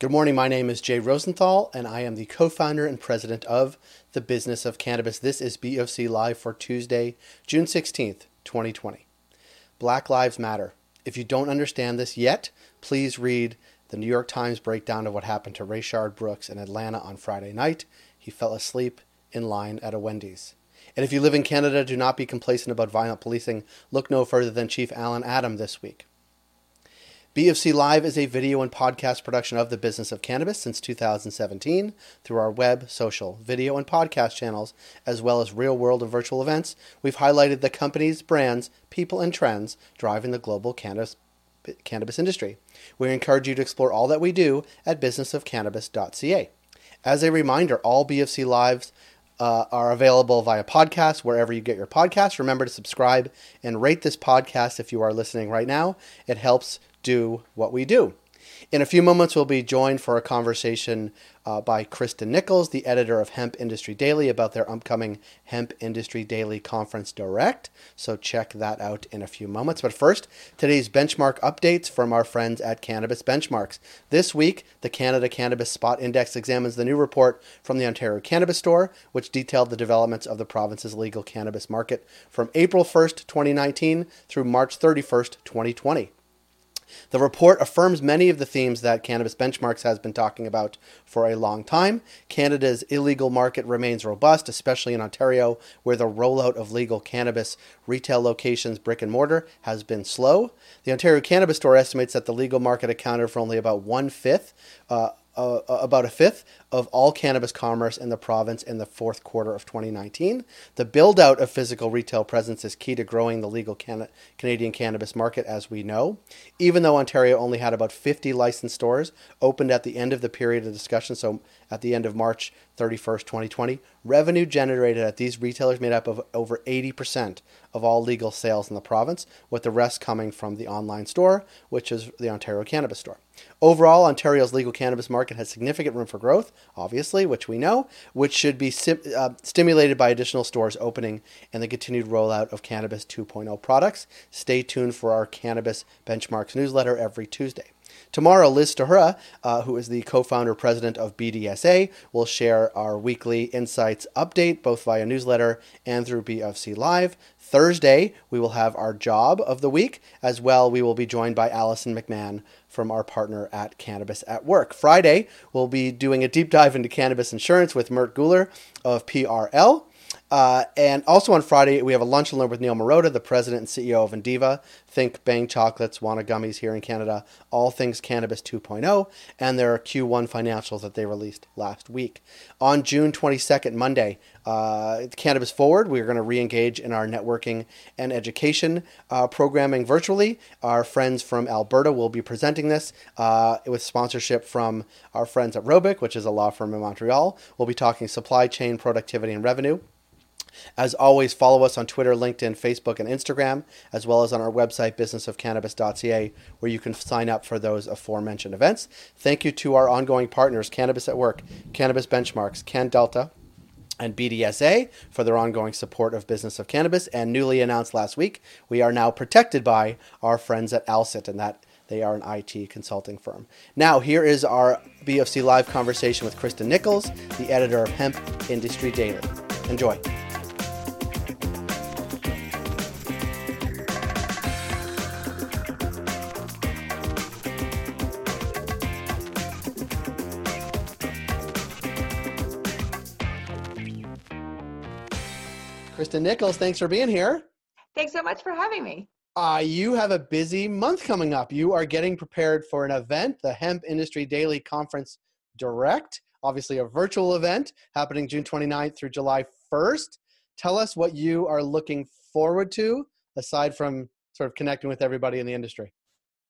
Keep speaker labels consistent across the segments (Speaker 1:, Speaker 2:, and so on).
Speaker 1: Good morning. My name is Jay Rosenthal, and I am the co founder and president of the Business of Cannabis. This is BOC Live for Tuesday, June 16th, 2020. Black Lives Matter. If you don't understand this yet, please read the New York Times breakdown of what happened to Rayshard Brooks in Atlanta on Friday night. He fell asleep in line at a Wendy's. And if you live in Canada, do not be complacent about violent policing. Look no further than Chief Allan Adam this week. BOC Live is a video and podcast production of the business of cannabis since 2017 through our web, social, video, and podcast channels, as well as real world and virtual events. We've highlighted the companies, brands, people, and trends driving the global cannabis, cannabis industry. We encourage you to explore all that we do at businessofcannabis.ca. As a reminder, all BOC Lives uh, are available via podcast wherever you get your podcasts. Remember to subscribe and rate this podcast if you are listening right now. It helps do what we do. In a few moments, we'll be joined for a conversation uh, by Kristen Nichols, the editor of Hemp Industry Daily, about their upcoming Hemp Industry Daily Conference Direct. So check that out in a few moments. But first, today's benchmark updates from our friends at Cannabis Benchmarks. This week, the Canada Cannabis Spot Index examines the new report from the Ontario Cannabis Store, which detailed the developments of the province's legal cannabis market from April 1st, 2019 through March 31st, 2020. The report affirms many of the themes that Cannabis Benchmarks has been talking about for a long time. Canada's illegal market remains robust, especially in Ontario, where the rollout of legal cannabis retail locations, brick and mortar, has been slow. The Ontario Cannabis Store estimates that the legal market accounted for only about one fifth. Uh, uh, about a fifth of all cannabis commerce in the province in the fourth quarter of 2019. The build out of physical retail presence is key to growing the legal can- Canadian cannabis market, as we know. Even though Ontario only had about 50 licensed stores opened at the end of the period of discussion, so at the end of March 31st, 2020, revenue generated at these retailers made up of over 80% of all legal sales in the province, with the rest coming from the online store, which is the Ontario Cannabis Store. Overall, Ontario's legal cannabis market has significant room for growth, obviously, which we know, which should be sim- uh, stimulated by additional stores opening and the continued rollout of Cannabis 2.0 products. Stay tuned for our Cannabis Benchmarks newsletter every Tuesday. Tomorrow, Liz Tahura, uh, who is the co founder president of BDSA, will share our weekly insights update both via newsletter and through BOC Live. Thursday, we will have our job of the week. As well, we will be joined by Alison McMahon from our partner at Cannabis at Work. Friday, we'll be doing a deep dive into cannabis insurance with Mert Guler of PRL. Uh, and also on Friday, we have a lunch and learn with Niel Marotta, the president and CEO of Indiva. Think Bang Chocolates, Wana Gummies here in Canada, all things cannabis 2.0, and their Q1 financials that they released last week. On June 22nd, Monday, uh, Cannabis Forward, we're going to re engage in our networking and education uh, programming virtually. Our friends from Alberta will be presenting this uh, with sponsorship from our friends at Robic, which is a law firm in Montreal. We'll be talking supply chain, productivity, and revenue. As always, follow us on Twitter, LinkedIn, Facebook, and Instagram, as well as on our website, businessofcannabis.ca, where you can sign up for those aforementioned events. Thank you to our ongoing partners, Cannabis at Work, Cannabis Benchmarks, Can Delta, and BDSA for their ongoing support of business of cannabis. And newly announced last week, we are now protected by our friends at Alsit, and that they are an IT consulting firm. Now, here is our BOC Live conversation with Kristen Nichols, the editor of Hemp Industry Daily. Enjoy. Kristen Nichols, thanks for being here.
Speaker 2: Thanks so much for having me.
Speaker 1: Uh, you have a busy month coming up. You are getting prepared for an event, the Hemp Industry Daily Conference Direct, obviously a virtual event happening June 29th through July 1st. Tell us what you are looking forward to aside from sort of connecting with everybody in the industry.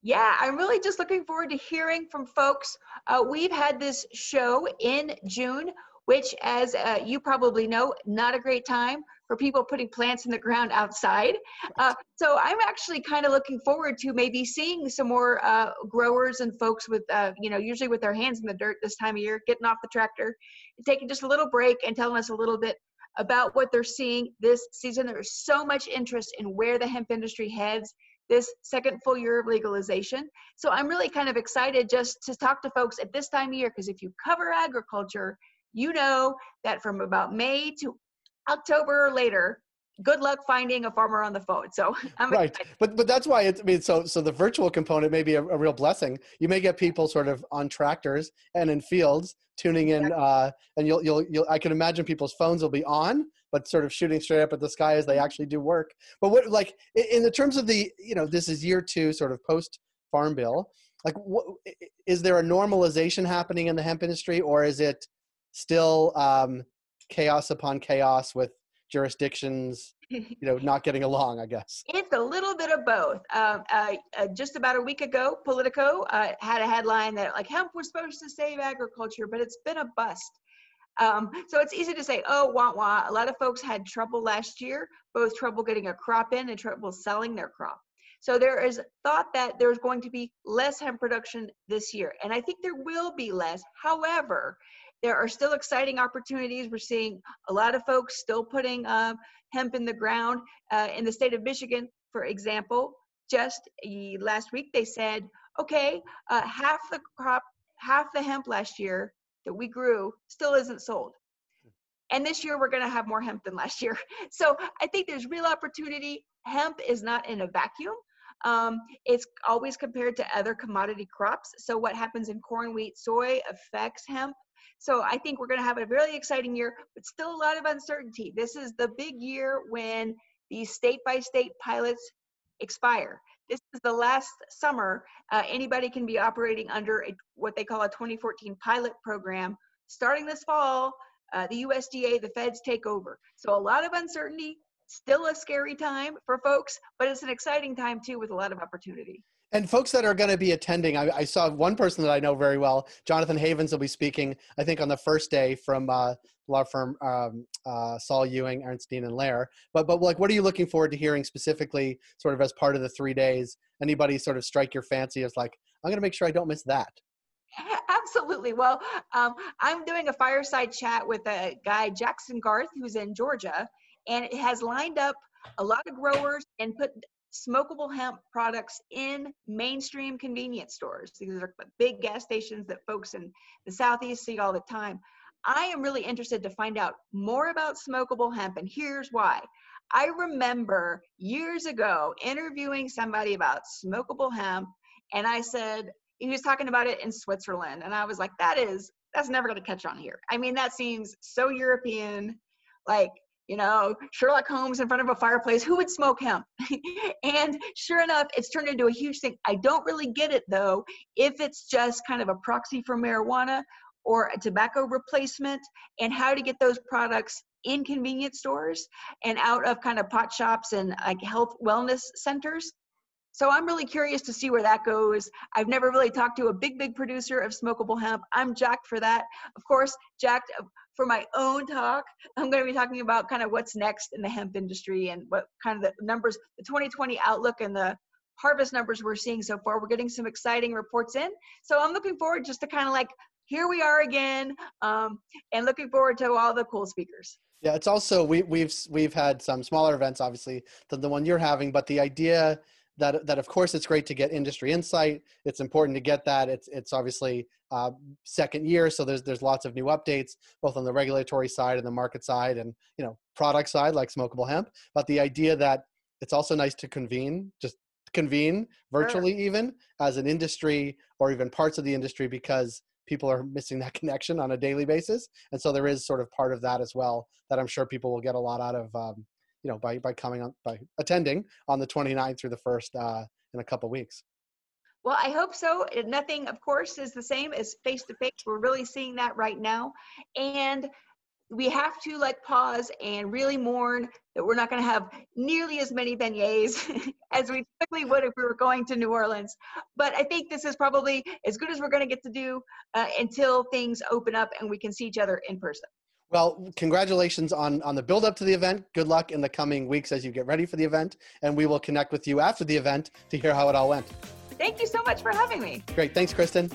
Speaker 2: Yeah, I'm really just looking forward to hearing from folks. Uh, we've had this show in June, which, as uh, you probably know, not a great time for people putting plants in the ground outside. Uh, so I'm actually kind of looking forward to maybe seeing some more uh, growers and folks with, uh, you know, usually with their hands in the dirt this time of year, getting off the tractor, taking just a little break and telling us a little bit about what they're seeing this season. There's so much interest in where the hemp industry heads. this second full year of legalization. So I'm really kind of excited just to talk to folks at this time of year because if you cover agriculture, you know that from about May to October or later, good luck finding a farmer on the phone. So
Speaker 1: I'm right, excited. but but that's why it's. I mean, so so the virtual component may be a, a, real blessing. You may get people sort of on tractors and in fields tuning in, uh, and you'll you'll you'll. I can imagine people's phones will be on, but sort of shooting straight up at the sky as they mm-hmm. actually do work. But what like in the terms of the you know this is year two, sort of post farm bill. Like, what, is there a normalization happening in the hemp industry, or is it still um, chaos upon chaos with jurisdictions you know not getting along i guess.
Speaker 2: It's a little bit of both. Um, uh, uh, just about a week ago politico uh, had a headline that like hemp was supposed to save agriculture but it's been a bust. Um, so it's easy to say oh wah wah. A lot of folks had trouble last year both trouble getting a crop in and trouble selling their crop. So there is thought that there's going to be less hemp production this year and i think there will be less. However there are still exciting opportunities. We're seeing a lot of folks still putting uh, hemp in the ground. Uh, in the state of Michigan, for example, just last week they said, okay, uh, half the crop, half the hemp last year that we grew still isn't sold. And this year we're going to have more hemp than last year. So I think there's real opportunity. Hemp is not in a vacuum. Um, it's always compared to other commodity crops. So what happens in corn, wheat, soy affects hemp. So I think we're going to have a really exciting year, but still a lot of uncertainty. This is the big year when these state by state pilots expire. This is the last summer uh, anybody can be operating under a, what they call a 2014 pilot program. Starting this fall, uh, the USDA, the feds take over. So a lot of uncertainty, still a scary time for folks, but it's an exciting time too with a lot of opportunity.
Speaker 1: And folks that are going to be attending, I, I, saw one person that I know very well, Jonathan Havens, will be speaking, I think, on the first day from uh, law firm um, uh, Saul Ewing, Arnstein, and Lehr. But, but like, what are you looking forward to hearing specifically, sort of as part of the three days? Anybody sort of strike your fancy as like, I'm going to make sure I don't miss that?
Speaker 2: Absolutely. Well, um, I'm doing a fireside chat with a guy, Jackson Garth, who's in Georgia, and it has lined up a lot of growers and put smokable hemp products in mainstream convenience stores. These are big gas stations that folks in the Southeast see all the time. I am really interested to find out more about smokable hemp, and here's why. I remember years ago interviewing somebody about smokable hemp, and I said, he was talking about it in Switzerland, and I was like, that is, that's never going to catch on here. I mean, that seems so European. Like, you know, Sherlock Holmes in front of a fireplace, who would smoke hemp? and sure enough, it's turned into a huge thing. I don't really get it though, if it's just kind of a proxy for marijuana or a tobacco replacement, and how to get those products in convenience stores and out of kind of pot shops and like health wellness centers. So I'm really curious to see where that goes. I've never really talked to a big, big producer of smokable hemp. I'm jacked for that. Of course, jacked for my own talk. I'm going to be talking about kind of what's next in the hemp industry and what kind of the numbers, the 2020 outlook and the harvest numbers we're seeing so far. We're getting some exciting reports in. So I'm looking forward just to kind of like, here we are again, um, and looking forward to all the cool speakers.
Speaker 1: Yeah, it's also we, we've we've had some smaller events, obviously, than the one you're having, but the idea that that of course it's great to get industry insight. It's important to get that. It's it's obviously uh, second year, so there's there's lots of new updates both on the regulatory side and the market side, and you know product side like smokable hemp. But the idea that it's also nice to convene, just convene virtually sure. even as an industry or even parts of the industry because people are missing that connection on a daily basis and so there is sort of part of that as well that i'm sure people will get a lot out of um, you know by by coming on by attending on the 29th through the first uh, in a couple weeks
Speaker 2: well i hope so nothing of course is the same as face to face we're really seeing that right now and we have to like pause and really mourn that we're not going to have nearly as many beignets as we typically would if we were going to New Orleans. But I think this is probably as good as we're going to get to do uh, until things open up and we can see each other in person.
Speaker 1: Well, congratulations on, on the build up to the event. Good luck in the coming weeks as you get ready for the event. And we will connect with you after the event to hear how it all went.
Speaker 2: Thank you so much for having me.
Speaker 1: Great. Thanks, Kristen.